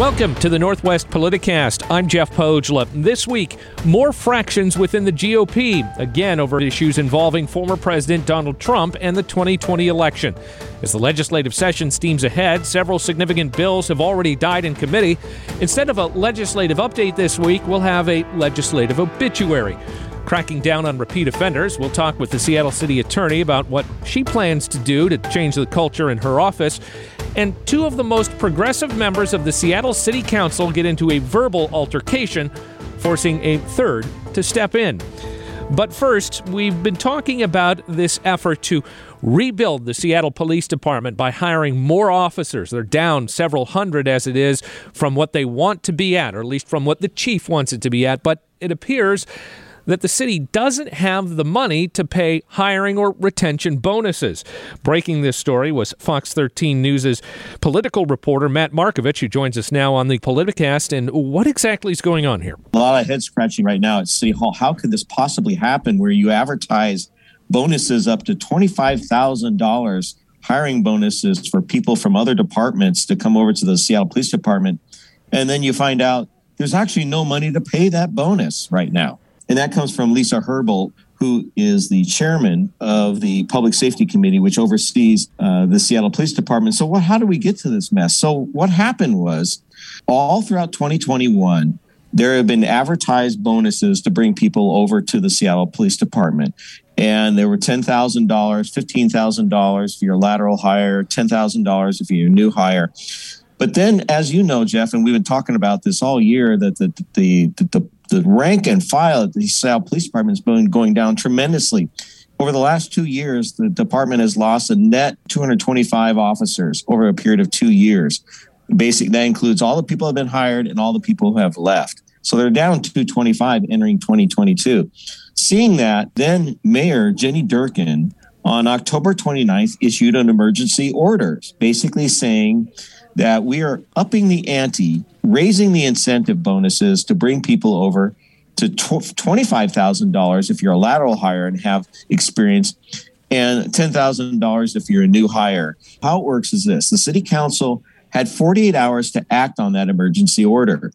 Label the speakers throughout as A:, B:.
A: Welcome to the Northwest Politicast. I'm Jeff Pohjola. This week, more fractions within the GOP, again over issues involving former President Donald Trump and the 2020 election. As the legislative session steams ahead, several significant bills have already died in committee. Instead of a legislative update this week, we'll have a legislative obituary. Cracking down on repeat offenders, we'll talk with the Seattle City Attorney about what she plans to do to change the culture in her office and two of the most progressive members of the Seattle City Council get into a verbal altercation, forcing a third to step in. But first, we've been talking about this effort to rebuild the Seattle Police Department by hiring more officers. They're down several hundred as it is from what they want to be at, or at least from what the chief wants it to be at. But it appears that the city doesn't have the money to pay hiring or retention bonuses. Breaking this story was Fox 13 News' political reporter Matt Markovich, who joins us now on the Politicast. And what exactly is going on here?
B: A lot of head scratching right now at City Hall. How could this possibly happen where you advertise bonuses up to $25,000? hiring bonuses for people from other departments to come over to the Seattle Police Department. And then you find out there's actually no money to pay that bonus right now. And that comes from Lisa Herbold, who is the chairman of the Public Safety Committee, which oversees uh, the Seattle Police Department. So, what? How do we get to this mess? So, what happened was all throughout 2021, there have been advertised bonuses to bring people over to the Seattle Police Department. And there were $10,000, $15,000 for your lateral hire, $10,000 if you're a new hire. But then, as you know, Jeff, and we've been talking about this all year, that the, the, the, the the rank and file at the Seattle Police Department has been going down tremendously. Over the last two years, the department has lost a net 225 officers over a period of two years. Basic that includes all the people who have been hired and all the people who have left. So they're down 225 entering 2022. Seeing that, then Mayor Jenny Durkan on October 29th issued an emergency order, basically saying that we are upping the ante, raising the incentive bonuses to bring people over to $25,000 if you're a lateral hire and have experience and $10,000 if you're a new hire. How it works is this the city council had 48 hours to act on that emergency order.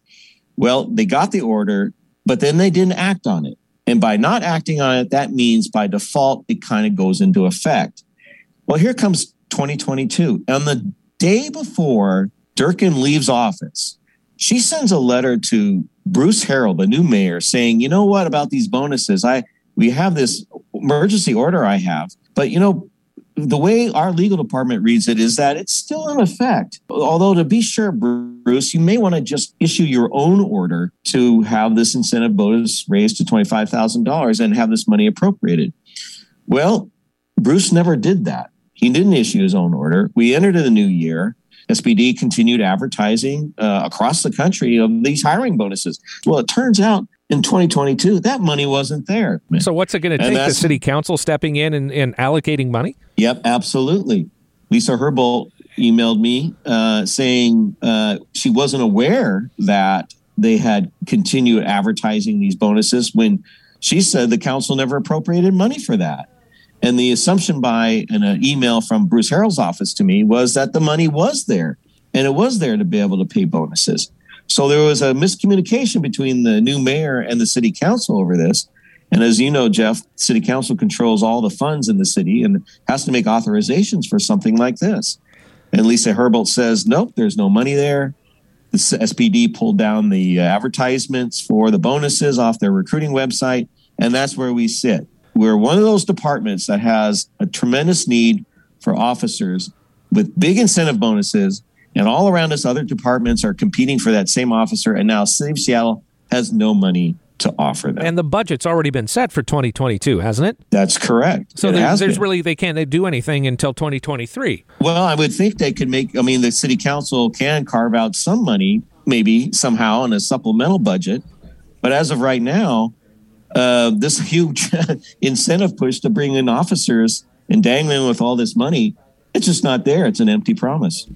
B: Well, they got the order, but then they didn't act on it. And by not acting on it, that means by default, it kind of goes into effect. Well, here comes 2022. On the day before Durkan leaves office, she sends a letter to Bruce Harrell, the new mayor, saying, "You know what about these bonuses? I we have this emergency order I have, but you know." The way our legal department reads it is that it's still in effect. Although, to be sure, Bruce, you may want to just issue your own order to have this incentive bonus raised to $25,000 and have this money appropriated. Well, Bruce never did that. He didn't issue his own order. We entered in the new year. SPD continued advertising uh, across the country of these hiring bonuses. Well, it turns out in 2022 that money wasn't there.
A: So what's it going to take? The city council stepping in and, and, allocating money?
B: Yep, absolutely. Lisa Herbold emailed me uh, saying uh, she wasn't aware that they had continued advertising these bonuses when she said the council never appropriated money for that. And the assumption by an email from Bruce Harrell's office to me was that the money was there and it was there to be able to pay bonuses. So there was a miscommunication between the new mayor and the city council over this. And as you know, Jeff, city council controls all the funds in the city and has to make authorizations for something like this. And Lisa Herbold says, nope, there's no money there. The SPD pulled down the uh, advertisements for the bonuses off their recruiting website. And that's where we sit. We're one of those departments that has a tremendous need for officers with big incentive bonuses, and all around us, other departments are competing for that same officer. And now, City of Seattle has no money to offer them.
A: And the budget's already been set for 2022, hasn't it?
B: That's correct.
A: So there's, really they can't do anything until 2023.
B: Well, I would think they could make. I mean, the city council can carve out some money, maybe somehow, in a supplemental budget. But as of right now, uh, this huge incentive push to bring in officers and dangling with all this money, it's just not there. It's an empty promise.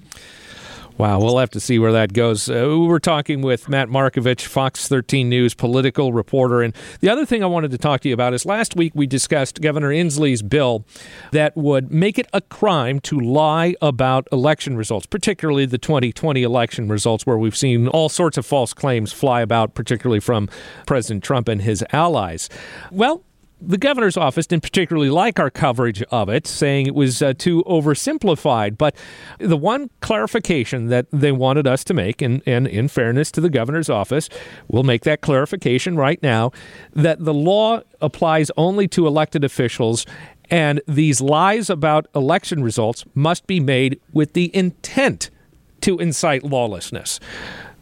A: Wow, we'll have to see where that goes. Uh, we were talking with Matt Markovich, Fox 13 News political reporter. And the other thing I wanted to talk to you about is last week we discussed Governor Inslee's bill that would make it a crime to lie about election results, particularly the 2020 election results, where we've seen all sorts of false claims fly about, particularly from President Trump and his allies. Well, the governor's office didn't particularly like our coverage of it, saying it was uh, too oversimplified. But the one clarification that they wanted us to make, and, and in fairness to the governor's office, we'll make that clarification right now that the law applies only to elected officials. And these lies about election results must be made with the intent to incite lawlessness.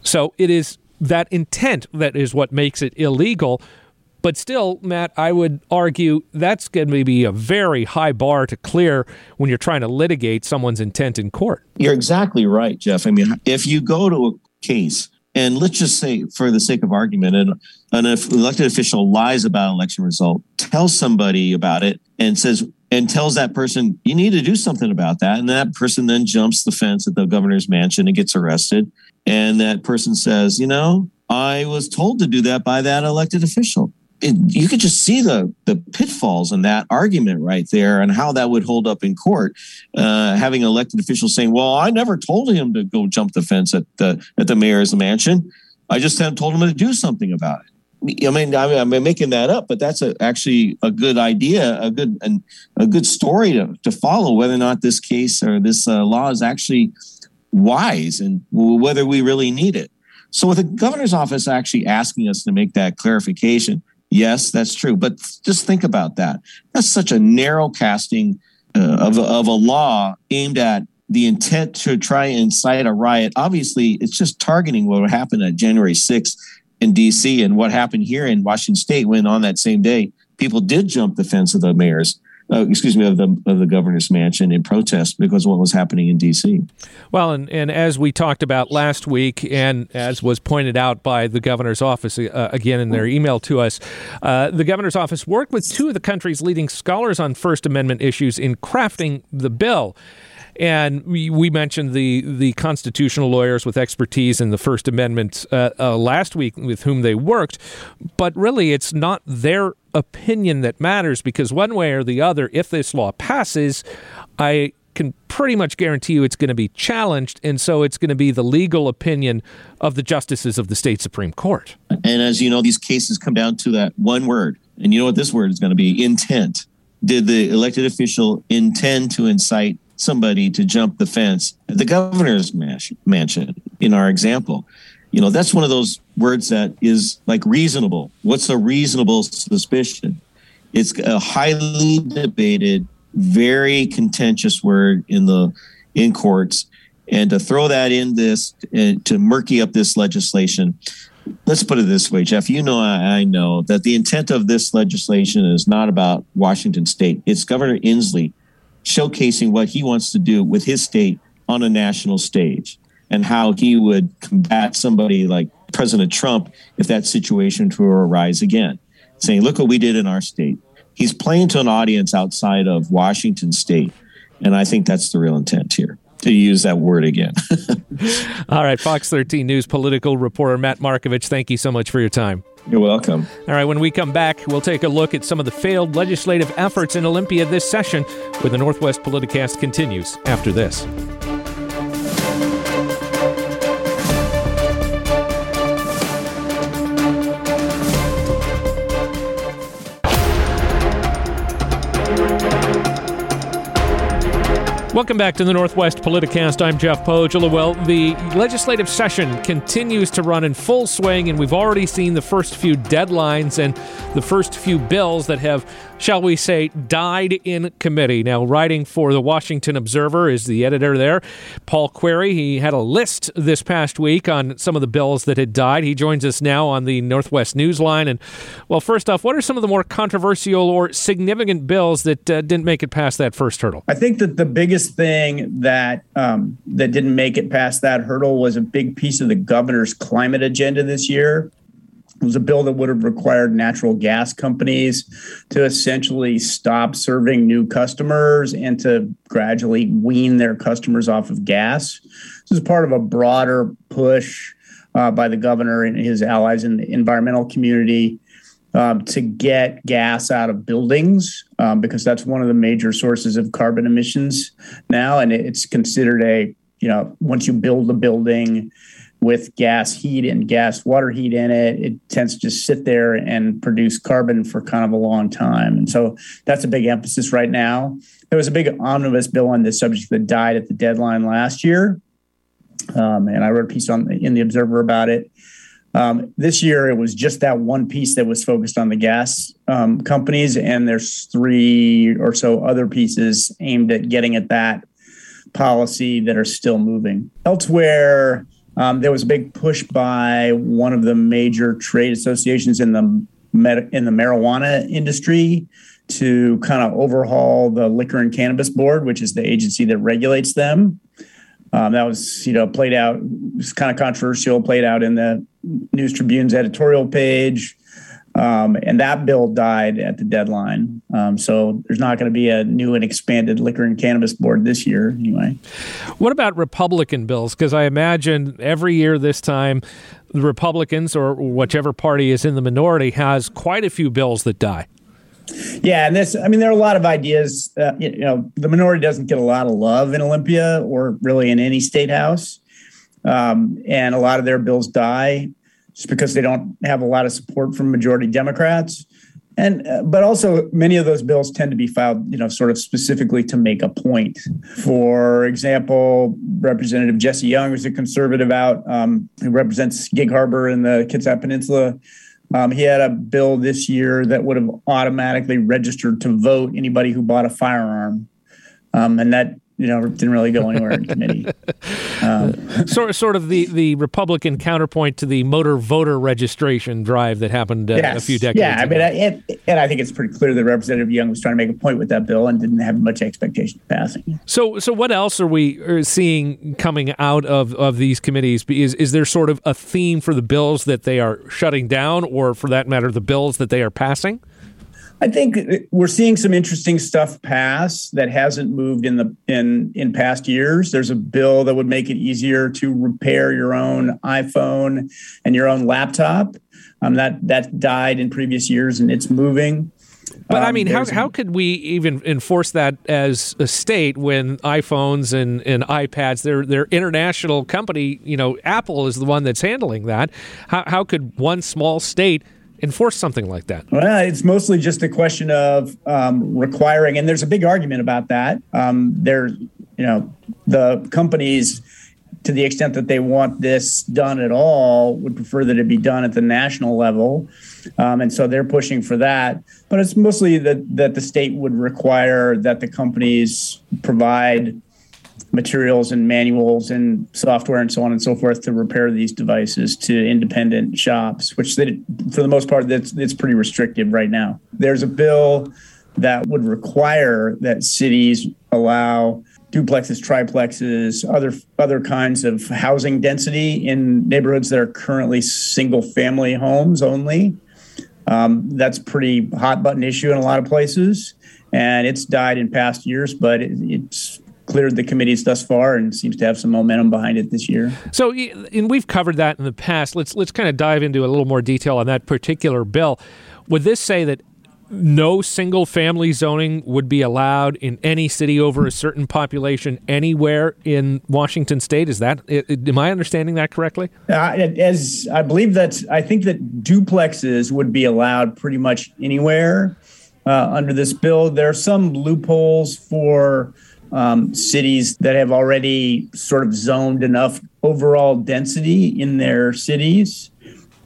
A: So it is that intent that is what makes it illegal but still, Matt, I would argue that's going to be a very high bar to clear when you're trying to litigate someone's intent in court.
B: You're exactly right, Jeff. I mean, if you go to a case, and let's just say, for the sake of argument, and an elected official lies about an election result, tells somebody about it, and says, and tells that person, you need to do something about that. And that person then jumps the fence at the governor's mansion and gets arrested. And that person says, you know, I was told to do that by that elected official it, you could just see the the pitfalls in that argument right there and how that would hold up in court. Uh, having elected officials saying, "Well, I never told him to go jump the fence at the at the mayor's mansion. I just told him to do something about it." I mean, I am making that up, but that's a, actually a good idea, a good and a good story to, to follow. Whether or not this case or this uh, law is actually wise and whether we really need it. So, with the governor's office actually asking us to make that clarification, Yes, that's true. But just think about that. That's such a narrow casting uh, of, of a law aimed at the intent to try and incite a riot. Obviously, it's just targeting what happened at January 6th in DC and what happened here in Washington State when on that same day, people did jump the fence of the mayor's uh, excuse me, of the of the governor's mansion in protest because of what was happening in D.C.
A: Well, and, and as we talked about last week, and as was pointed out by the governor's office uh, again in their email to us, uh, the governor's office worked with two of the country's leading scholars on First Amendment issues in crafting the bill. And we, we mentioned the, the constitutional lawyers with expertise in the First Amendment uh, uh, last week with whom they worked. But really, it's not their opinion that matters because one way or the other, if this law passes, I can pretty much guarantee you it's going to be challenged. And so it's going to be the legal opinion of the justices of the state Supreme Court.
B: And as you know, these cases come down to that one word. And you know what this word is going to be intent. Did the elected official intend to incite somebody to jump the fence the governor's mansion in our example? You know, that's one of those words that is like reasonable. What's a reasonable suspicion? It's a highly debated, very contentious word in the in courts, and to throw that in this and to murky up this legislation. Let's put it this way, Jeff. You know, I know that the intent of this legislation is not about Washington State. It's Governor Inslee showcasing what he wants to do with his state on a national stage and how he would combat somebody like President Trump if that situation were to arise again, saying, Look what we did in our state. He's playing to an audience outside of Washington state. And I think that's the real intent here to use that word again.
A: All right, Fox 13 News political reporter Matt Markovich, thank you so much for your time.
B: You're welcome.
A: All right, when we come back, we'll take a look at some of the failed legislative efforts in Olympia this session, where the Northwest Politicast continues after this. Welcome back to the Northwest Politicast. I'm Jeff Pohjola. Well, the legislative session continues to run in full swing, and we've already seen the first few deadlines and the first few bills that have shall we say, died in committee. Now, writing for the Washington Observer is the editor there, Paul Queary. He had a list this past week on some of the bills that had died. He joins us now on the Northwest Newsline. And, well, first off, what are some of the more controversial or significant bills that uh, didn't make it past that first hurdle?
C: I think that the biggest thing that um, that didn't make it past that hurdle was a big piece of the governor's climate agenda this year. It was a bill that would have required natural gas companies to essentially stop serving new customers and to gradually wean their customers off of gas. This is part of a broader push uh, by the governor and his allies in the environmental community um, to get gas out of buildings um, because that's one of the major sources of carbon emissions now, and it's considered a you know once you build a building with gas heat and gas water heat in it, it tends to just sit there and produce carbon for kind of a long time. And so that's a big emphasis right now. There was a big omnibus bill on this subject that died at the deadline last year. Um, and I wrote a piece on in the Observer about it. Um, this year, it was just that one piece that was focused on the gas um, companies, and there's three or so other pieces aimed at getting at that policy that are still moving. Elsewhere, um, there was a big push by one of the major trade associations in the med- in the marijuana industry to kind of overhaul the Liquor and Cannabis Board, which is the agency that regulates them. Um, that was, you know, played out, it was kind of controversial, played out in the News Tribune's editorial page. Um, and that bill died at the deadline. Um, so there's not going to be a new and expanded liquor and cannabis board this year, anyway.
A: What about Republican bills? Because I imagine every year this time, the Republicans or whichever party is in the minority has quite a few bills that die.
C: Yeah, and this, I mean, there are a lot of ideas. Uh, you know, the minority doesn't get a lot of love in Olympia or really in any state house. Um, and a lot of their bills die just because they don't have a lot of support from majority Democrats. And uh, but also many of those bills tend to be filed, you know, sort of specifically to make a point. For example, Representative Jesse Young, who's a conservative out, um, who represents Gig Harbor in the Kitsap Peninsula, um, he had a bill this year that would have automatically registered to vote anybody who bought a firearm. Um, and that you know didn't really go anywhere in committee.
A: Um, sort sort of the the Republican counterpoint to the motor voter registration drive that happened uh, yes. a few decades.
C: Yeah, I
A: ago.
C: mean, it, and I think it's pretty clear that Representative Young was trying to make a point with that bill and didn't have much expectation of passing.
A: So, so what else are we uh, seeing coming out of, of these committees? Is is there sort of a theme for the bills that they are shutting down, or for that matter, the bills that they are passing?
C: I think we're seeing some interesting stuff pass that hasn't moved in the in in past years. There's a bill that would make it easier to repair your own iPhone and your own laptop. Um, that that died in previous years, and it's moving.
A: But I mean, um, how, how could we even enforce that as a state when iPhones and, and iPads, they're, they're international company, you know, Apple is the one that's handling that. How, how could one small state enforce something like that?
C: Well, it's mostly just a question of um, requiring, and there's a big argument about that. Um, there, you know, the companies, to the extent that they want this done at all, would prefer that it be done at the national level, um, and so they're pushing for that. But it's mostly that that the state would require that the companies provide materials and manuals and software and so on and so forth to repair these devices to independent shops, which they, for the most part, that's it's pretty restrictive right now. There's a bill that would require that cities allow duplexes, triplexes, other other kinds of housing density in neighborhoods that are currently single family homes only. Um, that's pretty hot button issue in a lot of places, and it's died in past years, but it, it's cleared the committees thus far and seems to have some momentum behind it this year.
A: So, and we've covered that in the past. Let's let's kind of dive into a little more detail on that particular bill. Would this say that no single family zoning would be allowed in any city over a certain population anywhere in Washington state. Is that am I understanding that correctly?
C: Uh, as I believe that I think that duplexes would be allowed pretty much anywhere uh, under this bill. There are some loopholes for um, cities that have already sort of zoned enough overall density in their cities.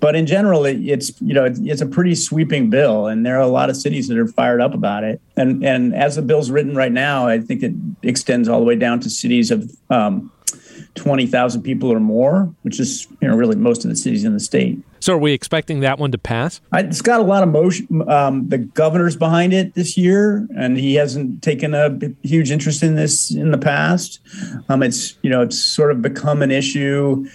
C: But in general, it, it's you know it's, it's, a pretty sweeping bill, and there are a lot of cities that are fired up about it. And and as the bill's written right now, I think it extends all the way down to cities of um, 20,000 people or more, which is you know really most of the cities in the state.
A: So, are we expecting that one to pass?
C: I, it's got a lot of motion. Um, the governor's behind it this year, and he hasn't taken a huge interest in this in the past. Um, it's you know it's sort of become an issue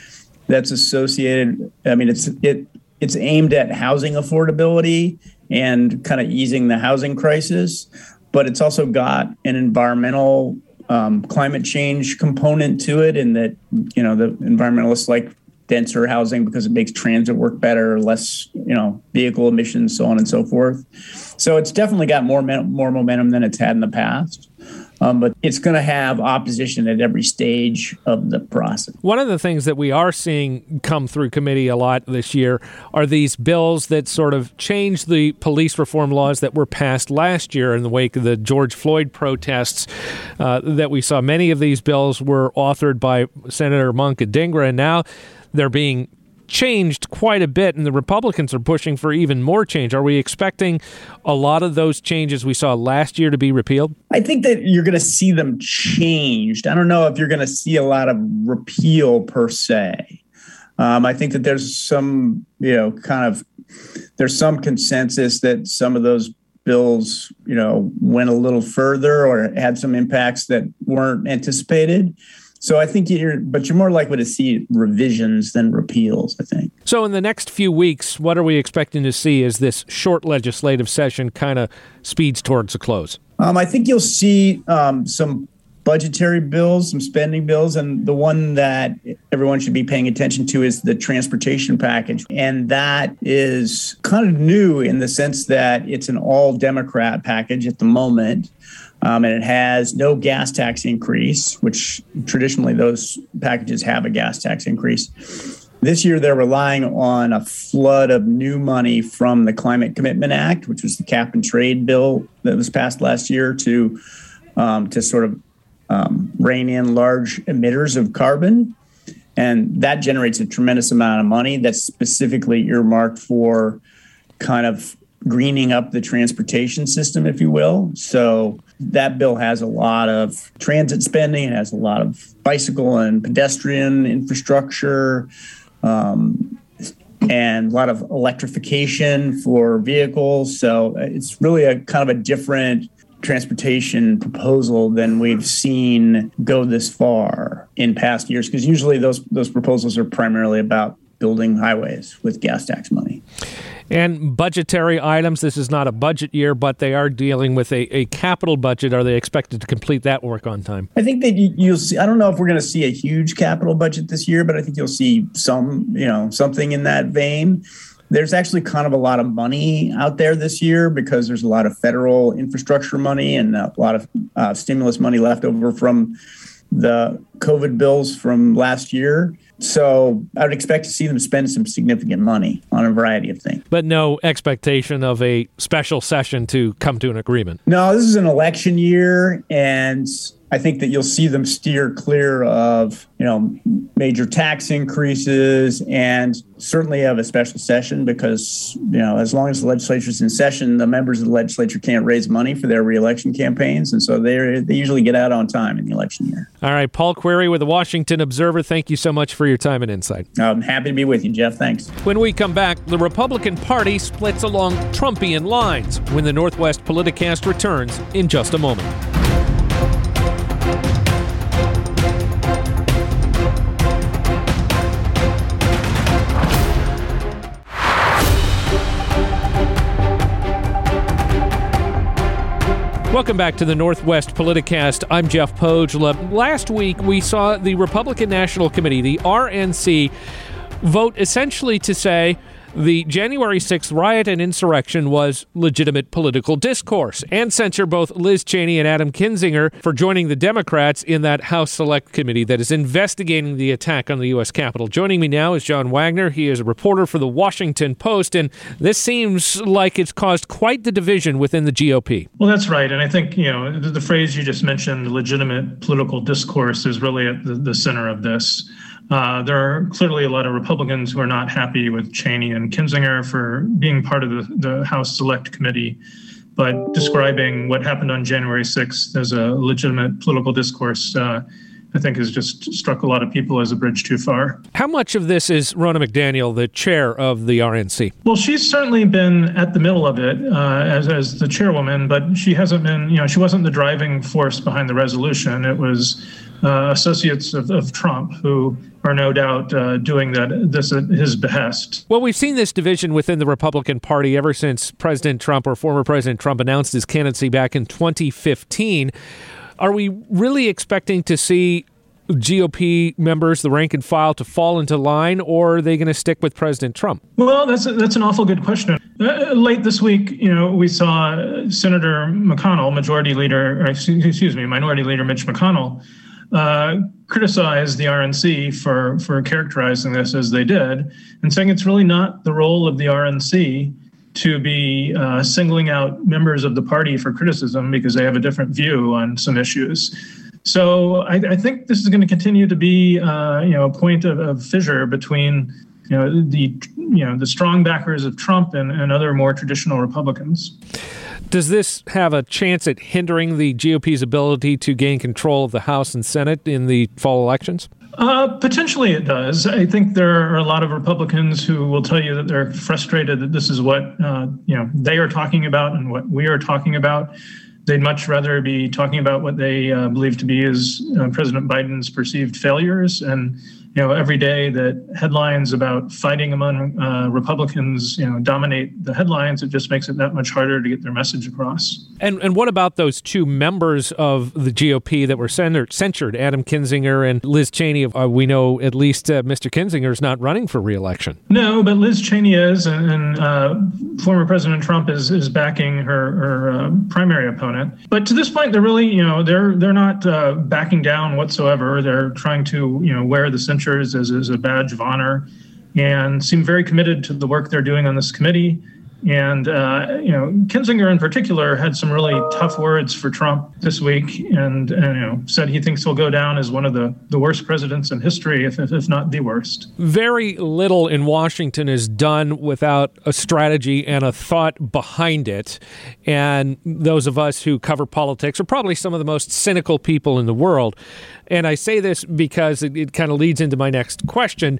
C: that's associated. I mean, it's it it's aimed at housing affordability and kind of easing the housing crisis, but it's also got an environmental um, climate change component to it, and that you know the environmentalists like denser housing because it makes transit work better, less you know vehicle emissions, so on and so forth. So it's definitely got more more momentum than it's had in the past. Um, but it's going to have opposition at every stage of the process.
A: One of the things that we are seeing come through committee a lot this year are these bills that sort of change the police reform laws that were passed last year in the wake of the George Floyd protests uh, that we saw. Many of these bills were authored by Senator Manka Dhingra, and now they're being changed quite a bit, and the Republicans are pushing for even more change. Are we expecting a lot of those changes we saw last year to be repealed?
C: I think that you're going to see them changed. I don't know if you're going to see a lot of repeal per se. Um, I think that there's some, you know, kind of there's some consensus that some of those bills, you know, went a little further or had some impacts that weren't anticipated. So I think you're, but you're more likely to see revisions than repeals, I think.
A: So in the next few weeks, what are we expecting to see as this short legislative session kind of speeds towards a close?
C: Um, I think you'll see um, some budgetary bills, some spending bills, and the one that everyone should be paying attention to is the transportation package. And that is kind of new in the sense that it's an all Democrat package at the moment. Um, and it has no gas tax increase, which traditionally those packages have a gas tax increase. This year, they're relying on a flood of new money from the Climate Commitment Act, which was the cap and trade bill that was passed last year to um, to sort of um, rein in large emitters of carbon, and that generates a tremendous amount of money that's specifically earmarked for kind of greening up the transportation system, if you will. So that bill has a lot of transit spending, it has a lot of bicycle and pedestrian infrastructure. Um, and a lot of electrification for vehicles. So it's really a kind of a different transportation proposal than we've seen go this far in past years because usually those those proposals are primarily about building highways with gas tax money.
A: And budgetary items. This is not a budget year, but they are dealing with a, a capital budget. Are they expected to complete that work on time?
C: I think that you'll see. I don't know if we're going to see a huge capital budget this year, but I think you'll see some, you know, something in that vein. There's actually kind of a lot of money out there this year because there's a lot of federal infrastructure money and a lot of uh, stimulus money left over from the COVID bills from last year. So I would expect to see them spend some significant money on a variety of things.
A: But no expectation of a special session to come to an agreement.
C: No, this is an election year, and I think that you'll see them steer clear of, you know, major tax increases and certainly have a special session because, you know, as long as the legislature's in session, the members of the legislature can't raise money for their reelection campaigns. And so they they usually get out on time in the election year.
A: All right. Paul Queary with the Washington Observer. Thank you so much for your time and insight.
C: I'm happy to be with you, Jeff. Thanks.
A: When we come back, the Republican Party splits along Trumpian lines when the Northwest Politicast returns in just a moment. Welcome back to the Northwest Politicast. I'm Jeff Pohjola. Last week, we saw the Republican National Committee, the RNC, vote essentially to say the January 6th riot and insurrection was legitimate political discourse and censure both Liz Cheney and Adam Kinzinger for joining the Democrats in that House Select Committee that is investigating the attack on the U.S. Capitol. Joining me now is John Wagner. He is a reporter for the Washington Post, and this seems like it's caused quite the division within the GOP.
D: Well, that's right. And I think, you know, the, the phrase you just mentioned, legitimate political discourse, is really at the, the center of this. Uh, there are clearly a lot of Republicans who are not happy with Cheney and Kinzinger for being part of the, the House Select Committee, but describing what happened on January 6th as a legitimate political discourse. Uh, I think has just struck a lot of people as a bridge too far.
A: How much of this is Ronna McDaniel, the chair of the RNC?
D: Well, she's certainly been at the middle of it uh, as, as the chairwoman, but she hasn't been, you know, she wasn't the driving force behind the resolution. It was uh, associates of, of, Trump who are no doubt uh, doing that this at his behest.
A: Well, we've seen this division within the Republican Party ever since President Trump or former President Trump announced his candidacy back in 2015. Are we really expecting to see GOP members, the rank and file, to fall into line, or are they going to stick with President Trump?
D: Well, that's a, that's an awful good question. Uh, late this week, you know, we saw Senator McConnell, Majority Leader, excuse me, Minority Leader Mitch McConnell, uh, criticize the RNC for for characterizing this as they did, and saying it's really not the role of the RNC to be uh, singling out members of the party for criticism because they have a different view on some issues. So I, I think this is going to continue to be, uh, you know, a point of, of, fissure between, you know, the you know the strong backers of Trump and, and other more traditional Republicans.
A: Does this have a chance at hindering the GOP's ability to gain control of the House and Senate in the fall elections?
D: Uh, potentially, it does. I think there are a lot of Republicans who will tell you that they're frustrated that this is what uh, you know they are talking about and what we are talking about they'd much rather be talking about what they uh, believe to be is uh, President Biden's perceived failures and you know, every day that headlines about fighting among uh, Republicans, you know, dominate the headlines, it just makes it that much harder to get their message across.
A: And and what about those two members of the GOP that were censured, Adam Kinzinger and Liz Cheney? Uh, we know at least uh, Mr. Kinzinger is not running for reelection.
D: No, but Liz Cheney is, and, and uh, former President Trump is is backing her her uh, primary opponent. But to this point, they're really, you know, they're they're not uh, backing down whatsoever. They're trying to, you know, wear the censures as, as a badge of honor and seem very committed to the work they're doing on this committee. And, uh, you know, Kinzinger in particular had some really tough words for Trump this week and, and, you know, said he thinks he'll go down as one of the, the worst presidents in history, if, if not the worst.
A: Very little in Washington is done without a strategy and a thought behind it. And those of us who cover politics are probably some of the most cynical people in the world. And I say this because it, it kind of leads into my next question.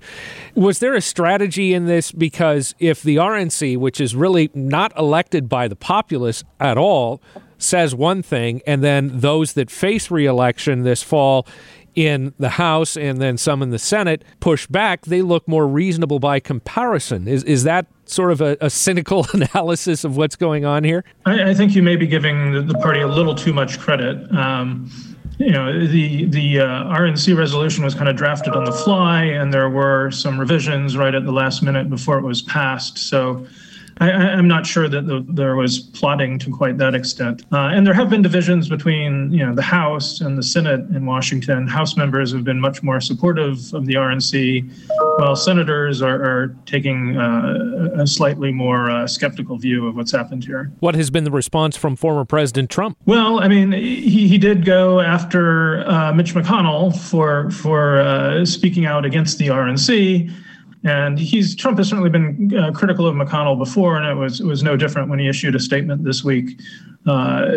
A: Was there a strategy in this? Because if the RNC, which is really not elected by the populace at all, says one thing, and then those that face reelection this fall in the House and then some in the Senate push back, they look more reasonable by comparison. Is is that sort of a, a cynical analysis of what's going on here?
D: I, I think you may be giving the, party a little too much credit. Um, you know, the the uh, RNC resolution was kind of drafted on the fly, and there were some revisions right at the last minute before it was passed. So I, am not sure that the, there was plotting to quite that extent. Uh, and there have been divisions between, you know, the House and the Senate in Washington. House members have been much more supportive of the RNC, while senators are, are taking uh, a slightly more uh, skeptical view of what's happened here.
A: What has been the response from former President Trump?
D: Well, I mean, he, he did go after uh, Mitch McConnell for for uh, speaking out against the RNC. And he's Trump has certainly been uh, critical of McConnell before, and it was it was no different when he issued a statement this week, uh,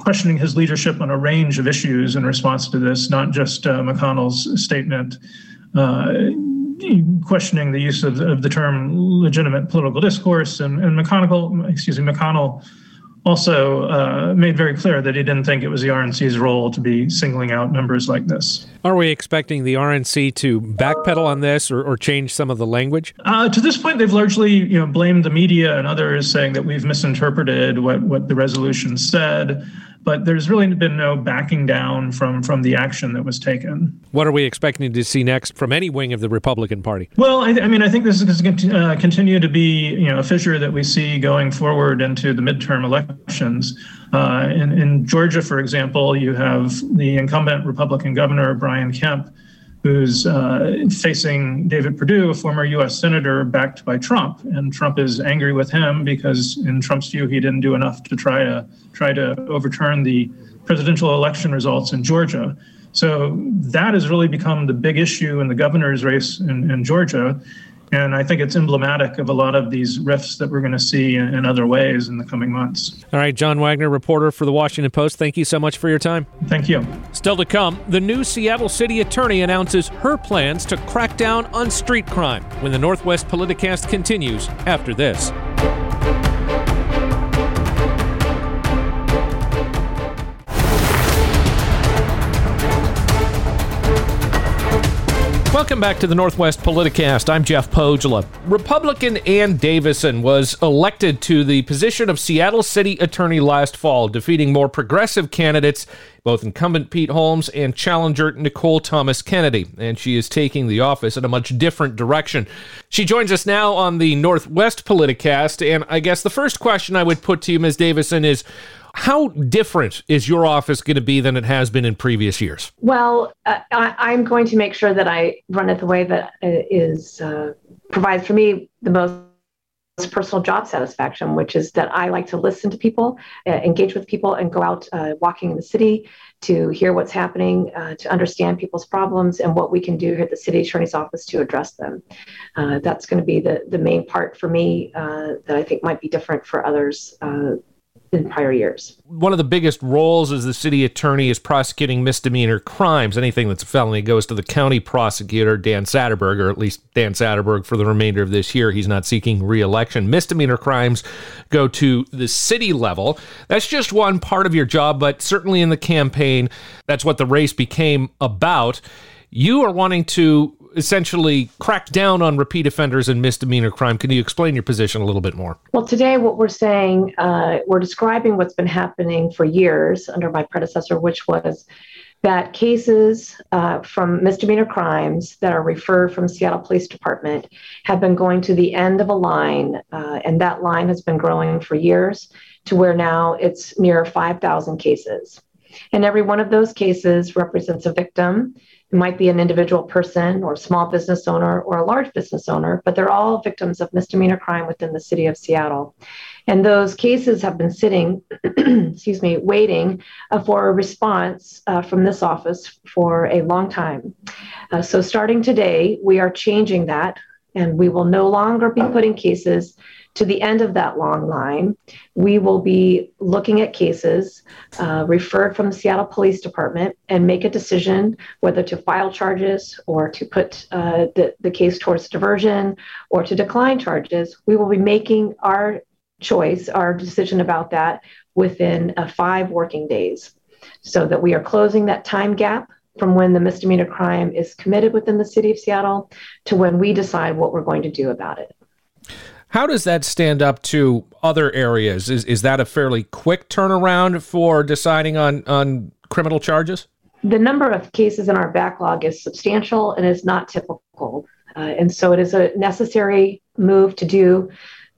D: questioning his leadership on a range of issues in response to this, not just uh, McConnell's statement. Uh, questioning the use of, of, the term legitimate political discourse and, and McConnell, excuse me, McConnell also uh, made very clear that he didn't think it was the RNC's role to be singling out members like this.
A: Are we expecting the RNC to backpedal on this or, or change some of the language?
D: Uh, to this point, they've largely you know, blamed the media and others, saying that we've misinterpreted what, what the resolution said but there's really been no backing down from from the action that was taken.
A: What are we expecting to see next from any wing of the Republican Party?
D: Well, I, I mean, I think this is going to uh, continue to be you know a fissure that we see going forward into the midterm elections. Uh, in, in Georgia, for example, you have the incumbent Republican governor Brian Kemp who's uh, facing David Perdue, a former U.S. senator backed by Trump, and Trump is angry with him because, in Trump's view, he didn't do enough to try to try to overturn the presidential election results in Georgia. So that has really become the big issue in the governor's race in, in Georgia. And I think it's emblematic of a lot of these rifts that we're going to see in, in, other ways in the coming months.
A: All right, John Wagner, reporter for the Washington Post. Thank you so much for your time.
D: Thank you.
A: Still to come, the new Seattle City Attorney announces her plans to crack down on street crime when the Northwest Politicast continues after this. Welcome back to the Northwest Politicast. I'm Jeff Pohjola. Republican Ann Davison was elected to the position of Seattle City Attorney last fall, defeating more progressive candidates, both incumbent Pete Holmes and challenger Nicole Thomas Kennedy. And she is taking the office in a much different direction. She joins us now on the Northwest Politicast. And I guess the first question I would put to you, Ms. Davison, is how different is your office going to be than it has been in previous years?
E: Well, uh, I, am going to make sure that I run it the way that is uh, provides for me the most personal job satisfaction, which is that I like to listen to people, uh, engage with people, and go out uh, walking in the city to hear what's happening, uh, to understand people's problems, and what we can do here at the city attorney's office to address them. Uh, that's going to be the, the main part for me uh, that I think might be different for others uh, in prior years.
A: One of the biggest roles as the city attorney is prosecuting misdemeanor crimes. Anything that's a felony goes to the county prosecutor, Dan Satterberg, or at least Dan Satterberg for the remainder of this year. He's not seeking reelection. Misdemeanor crimes go to the city level. That's just one part of your job, but certainly in the campaign, that's what the race became about. You are wanting to essentially crack down on repeat offenders and misdemeanor crime. Can you explain your position a little bit more?
E: Well, today, what we're saying, uh, we're describing what's been happening for years under my predecessor, which was that cases uh, from misdemeanor crimes that are referred from Seattle Police Department have been going to the end of a line, uh, and that line has been growing for years to where now it's near 5,000 cases. And every one of those cases represents a victim it might be an individual person or small business owner or a large business owner, but they're all victims of misdemeanor crime within the city of Seattle. And those cases have been sitting, excuse me, waiting uh, for a response uh, from this office for a long time. Uh, so starting today, we are changing that and we will no longer be putting cases to the end of that long line, we will be looking at cases uh, referred from the Seattle Police Department and make a decision whether to file charges or to put uh, the, the case towards diversion or to decline charges. We will be making our choice, our decision about that within uh, five working days so that we are closing that time gap from when the misdemeanor crime is committed within the city of Seattle to when we decide what we're going to do about it.
A: How does that stand up to other areas? Is is that a fairly quick turnaround for deciding on on criminal charges?
E: The number of cases in our backlog is substantial and is not typical, uh, and so it is a necessary move to do.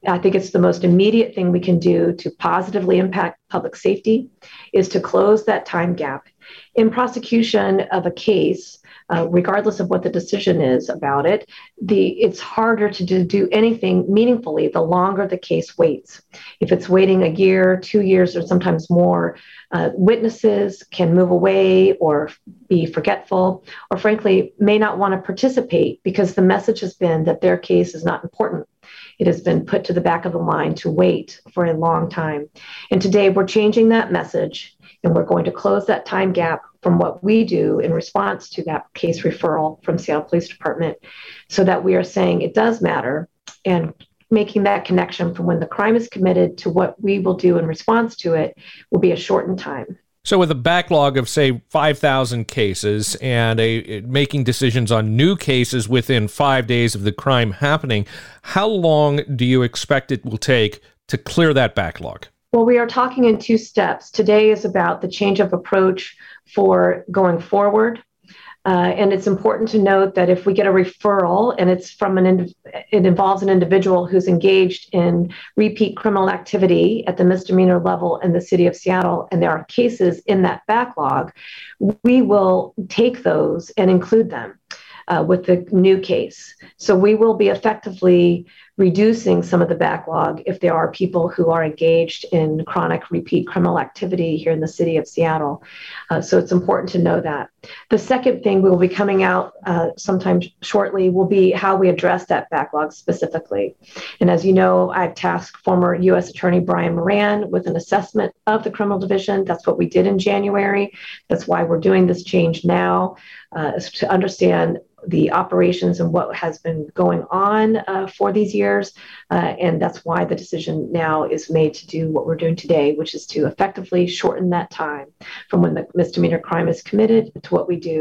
E: I think it's the most immediate thing we can do to positively impact public safety is to close that time gap. In prosecution of a case, uh, regardless of what the decision is about it, the it's harder to do, do anything meaningfully the longer the case waits. If it's waiting a year, two years, or sometimes more, uh, witnesses can move away or be forgetful, or frankly, may not want to participate because the message has been that their case is not important. It has been put to the back of the line to wait for a long time. And today we're changing that message and we're going to close that time gap from what we do in response to that case referral from Seattle Police Department so that we are saying it does matter and making that connection from when the crime is committed to what we will do in response to it will be a shortened time.
A: So, with a backlog of say five thousand cases and a making decisions on new cases within five days of the crime happening, how long do you expect it will take to clear that backlog?
E: Well, we are talking in two steps. Today is about the change of approach for going forward. Uh, and it's important to note that if we get a referral and it's from an it involves an individual who's engaged in repeat criminal activity at the misdemeanor level in the city of Seattle, and there are cases in that backlog, we will take those and include them uh, with the new case. So we will be effectively reducing some of the backlog if there are people who are engaged in chronic repeat criminal activity here in the city of Seattle. Uh, so it's important to know that. The second thing we will be coming out uh, sometime shortly will be how we address that backlog specifically. And as you know, I've tasked former U.S. Attorney Brian Moran with an assessment of the criminal division. That's what we did in January. That's why we're doing this change now uh, to understand the operations and what has been going on uh, for these years years. Uh, and that's why the decision now is made to do what we're doing today, which is to effectively shorten that time from when the misdemeanor crime is committed to what we do.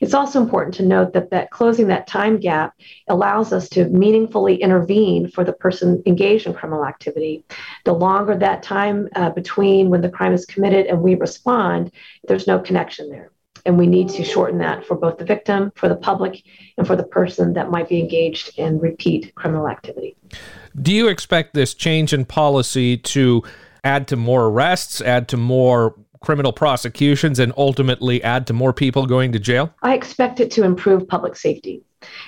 E: It's also important to note that, that closing that time gap allows us to meaningfully intervene for the person engaged in criminal activity. The longer that time uh, between when the crime is committed and we respond, there's no connection there. And we need to shorten that for both the victim, for the public, and for the person that might be engaged in repeat criminal activity.
A: Do you expect this change in policy to add to more arrests, add to more criminal prosecutions, and ultimately add to more people going to jail?
E: I expect it to improve public safety.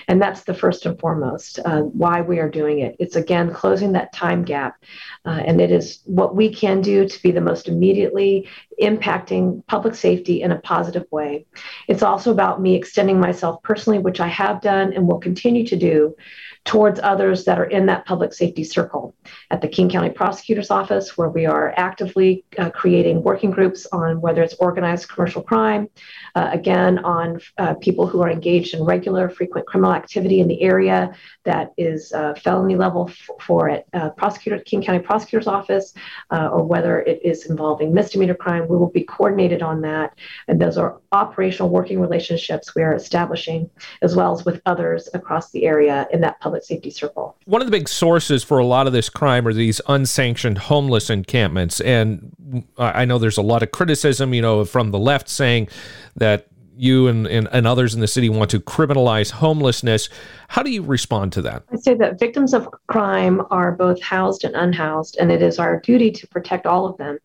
E: And that's the first and foremost uh, why we are doing it. It's again closing that time gap. Uh, and it is what we can do to be the most immediately impacting public safety in a positive way. It's also about me extending myself personally, which I have done and will continue to do towards others that are in that public safety circle. At the King County Prosecutor's Office, where we are actively uh, creating working groups on whether it's organized commercial crime, uh, again, on uh, people who are engaged in regular, frequent criminal activity in the area that is uh, felony level f- for it, uh, prosecutor, King County Prosecutor's Office, uh, or whether it is involving misdemeanor crime. We will be coordinated on that. And those are operational working relationships we are establishing, as well as with others across the area in that public public safety circle.
A: One of the big sources for a lot of this crime are these unsanctioned homeless encampments. And I know there's a lot of criticism, you know, from the left saying that you and, and, and, others in the city want to criminalize homelessness. How do you respond to that?
E: I say that victims of crime are both housed and unhoused, and it is our duty to protect all of them.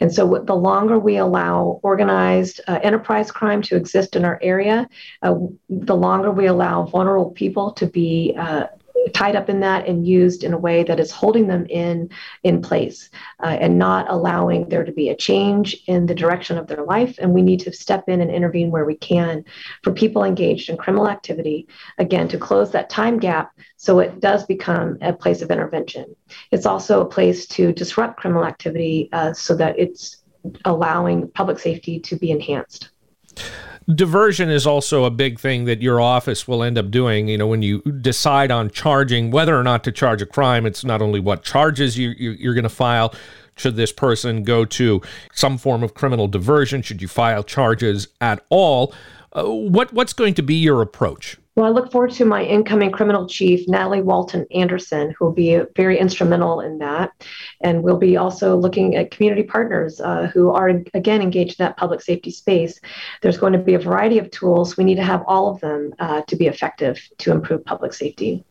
E: And so, the longer we allow organized uh, enterprise crime to exist in our area, uh, the longer we allow vulnerable people to be uh, tied up in that and used in a way that is holding them in in place uh, and not allowing there to be a change in the direction of their life. And we need to step in and intervene where we can for people engaged in criminal activity again to close that time gap so it does become a place of intervention. It's also a place to disrupt criminal activity uh, so that it's allowing public safety to be enhanced
A: diversion is also a big thing that your office will end up doing. You know, when you decide on charging whether or not to charge a crime, it's not only what charges you, you are going to file. Should this person go to some form of criminal diversion? Should you file charges at all? Uh, what what's going to be your approach?
E: Well, I look forward to my incoming criminal chief, Natalie Walton Anderson, who will be very instrumental in that. And we'll be also looking at community partners uh, who are, again, engaged in that public safety space. There's going to be a variety of tools. We need to have all of them uh, to be effective to improve public safety.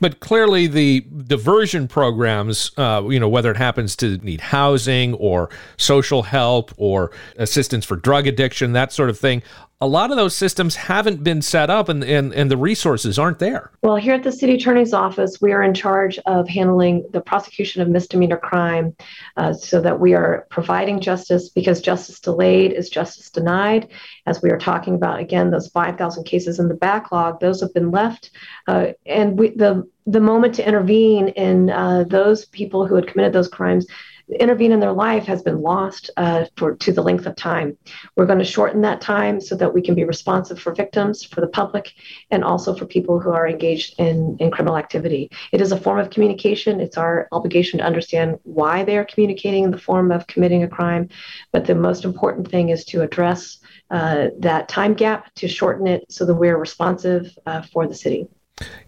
A: But clearly, the diversion programs, uh, you know, whether it happens to need housing or social help or assistance for drug addiction, that sort of thing, a lot of those systems haven't been set up and, and, and the resources aren't there.
E: Well, here at the city attorney's office, we are in charge of handling the prosecution of misdemeanor crime uh, so that we are providing justice because justice delayed is justice denied. As we are talking about, again, those 5,000 cases in the backlog, those have been left. Uh, and we, the, the moment to intervene in uh, those people who had committed those crimes intervene in their life has been lost uh, for to the length of time. We're going to shorten that time so that we can be responsive for victims, for the public, and also for people who are engaged in, in criminal activity. It is a form of communication. It's our obligation to understand why they are communicating in the form of committing a crime. But the most important thing is to address uh, that time gap, to shorten it so that we're responsive uh, for the city.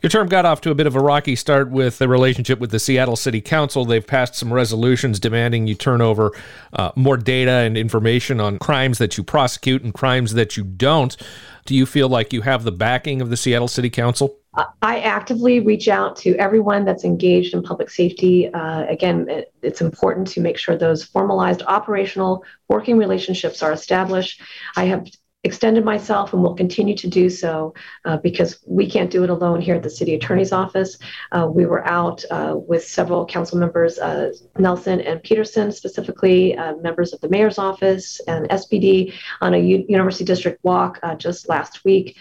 A: Your term got off to a bit of a rocky start with the relationship with the Seattle City Council. They've passed some resolutions demanding you turn over uh, more data and information on crimes that you prosecute and crimes that you don't. Do you feel like you have the backing of the Seattle City Council?
E: I actively reach out to everyone that's engaged in public safety. Uh, again, it, it's important to make sure those formalized operational working relationships are established. I have extended myself and will continue to do so uh, because we can't do it alone here at the city attorney's office. Uh, we were out uh, with several council members, uh, Nelson and Peterson, specifically uh, members of the mayor's office and SPD, on a U- university district walk uh, just last week.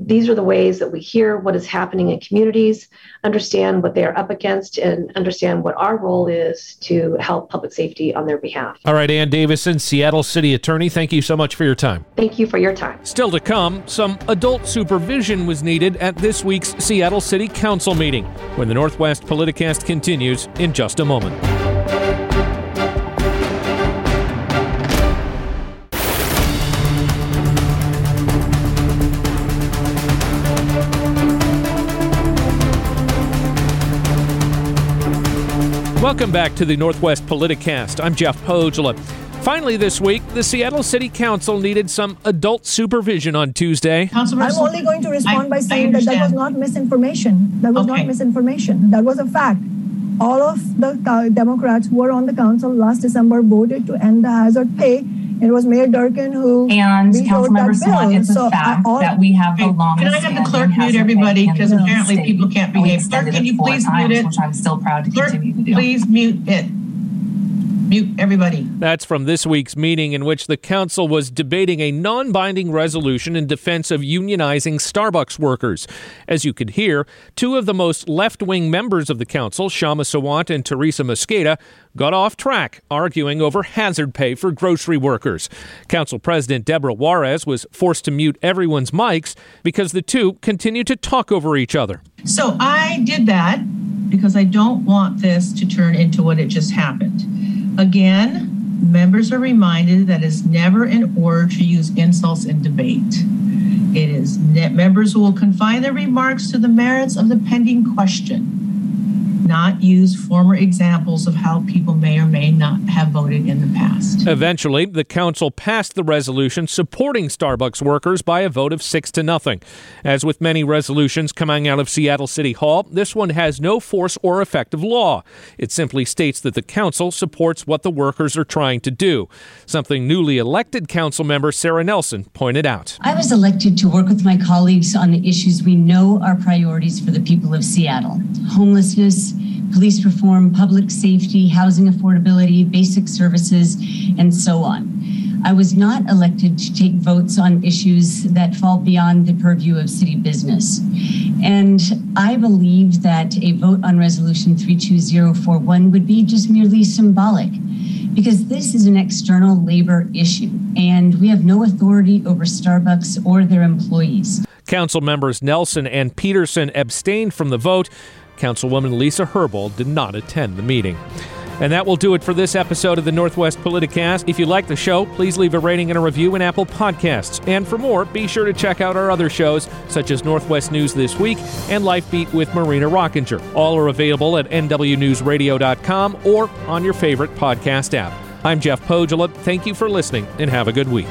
E: these are the ways that we hear what is happening in communities, understand what they are up against, and understand what our role is to help public safety on their behalf.
A: All right, Ann Davison, Seattle City Attorney, thank you so much for your time.
E: Thank you You for your time.
A: Still to come, some adult supervision was needed at this week's Seattle City Council meeting when the Northwest Politicast continues in just a moment. Welcome back to the Northwest Politicast. I'm Jeff Pohjola. Finally, this week, the Seattle City Council needed some adult supervision on Tuesday.
F: I'm only going to respond I, by saying that that was not misinformation. That was okay. not misinformation. That was a fact. All of the uh, Democrats who were on the council last December voted to end the hazard pay it was Mayor Durkan who
G: and Councilmember Sawant. It's so a fact all, that we have the longest.
H: Can I have the clerk mute everybody because apparently people can't behave. Clerk, can you please times, mute it?
G: Which I'm still proud to
H: clerk,
G: continue to do.
H: Please mute it. Mute everybody.
A: That's from this week's meeting in which the council was debating a non binding resolution in defense of unionizing Starbucks workers. As you could hear, two of the most left wing members of the council, Kshama Sawant and Teresa Mosqueda, got off track, arguing over hazard pay for grocery workers. Council President Deborah Juarez was forced to mute everyone's mics because the two continued to talk over each other.
H: So I did that because I don't want this to turn into what it just happened. Again, members are reminded that it's never in order to use insults in debate. It is members will confine their remarks to the merits of the pending question not use former examples of how people may or may not have voted in the past.
A: Eventually, the council passed the resolution supporting Starbucks workers by a vote of six to nothing. As with many resolutions coming out of Seattle City Hall, this one has no force or effect of law. It simply states that the council supports what the workers are trying to do, something newly elected council member Sarah Nelson pointed out.
I: I was elected to work with my colleagues on the issues we know are priorities for the people of Seattle homelessness police reform, public safety, housing affordability, basic services, and so on. I was not elected to take votes on issues that fall beyond the purview of city business. And I believe that a vote on Resolution 32041 would be just merely symbolic because this is an external labor issue and we have no authority over Starbucks or their employees.
A: Council members Nelson and Peterson abstained from the vote. Councilwoman Lisa Herbold did not attend the meeting. And that will do it for this episode of the Northwest Politicast. If you like the show, please leave a rating and a review in Apple Podcasts. And for more, be sure to check out our other shows, such as Northwest News This Week and Life Beat with Marina Rockinger. All are available at nwnewsradio.com or on your favorite podcast app. I'm Jeff Pohjola. Thank you for listening and have a good week.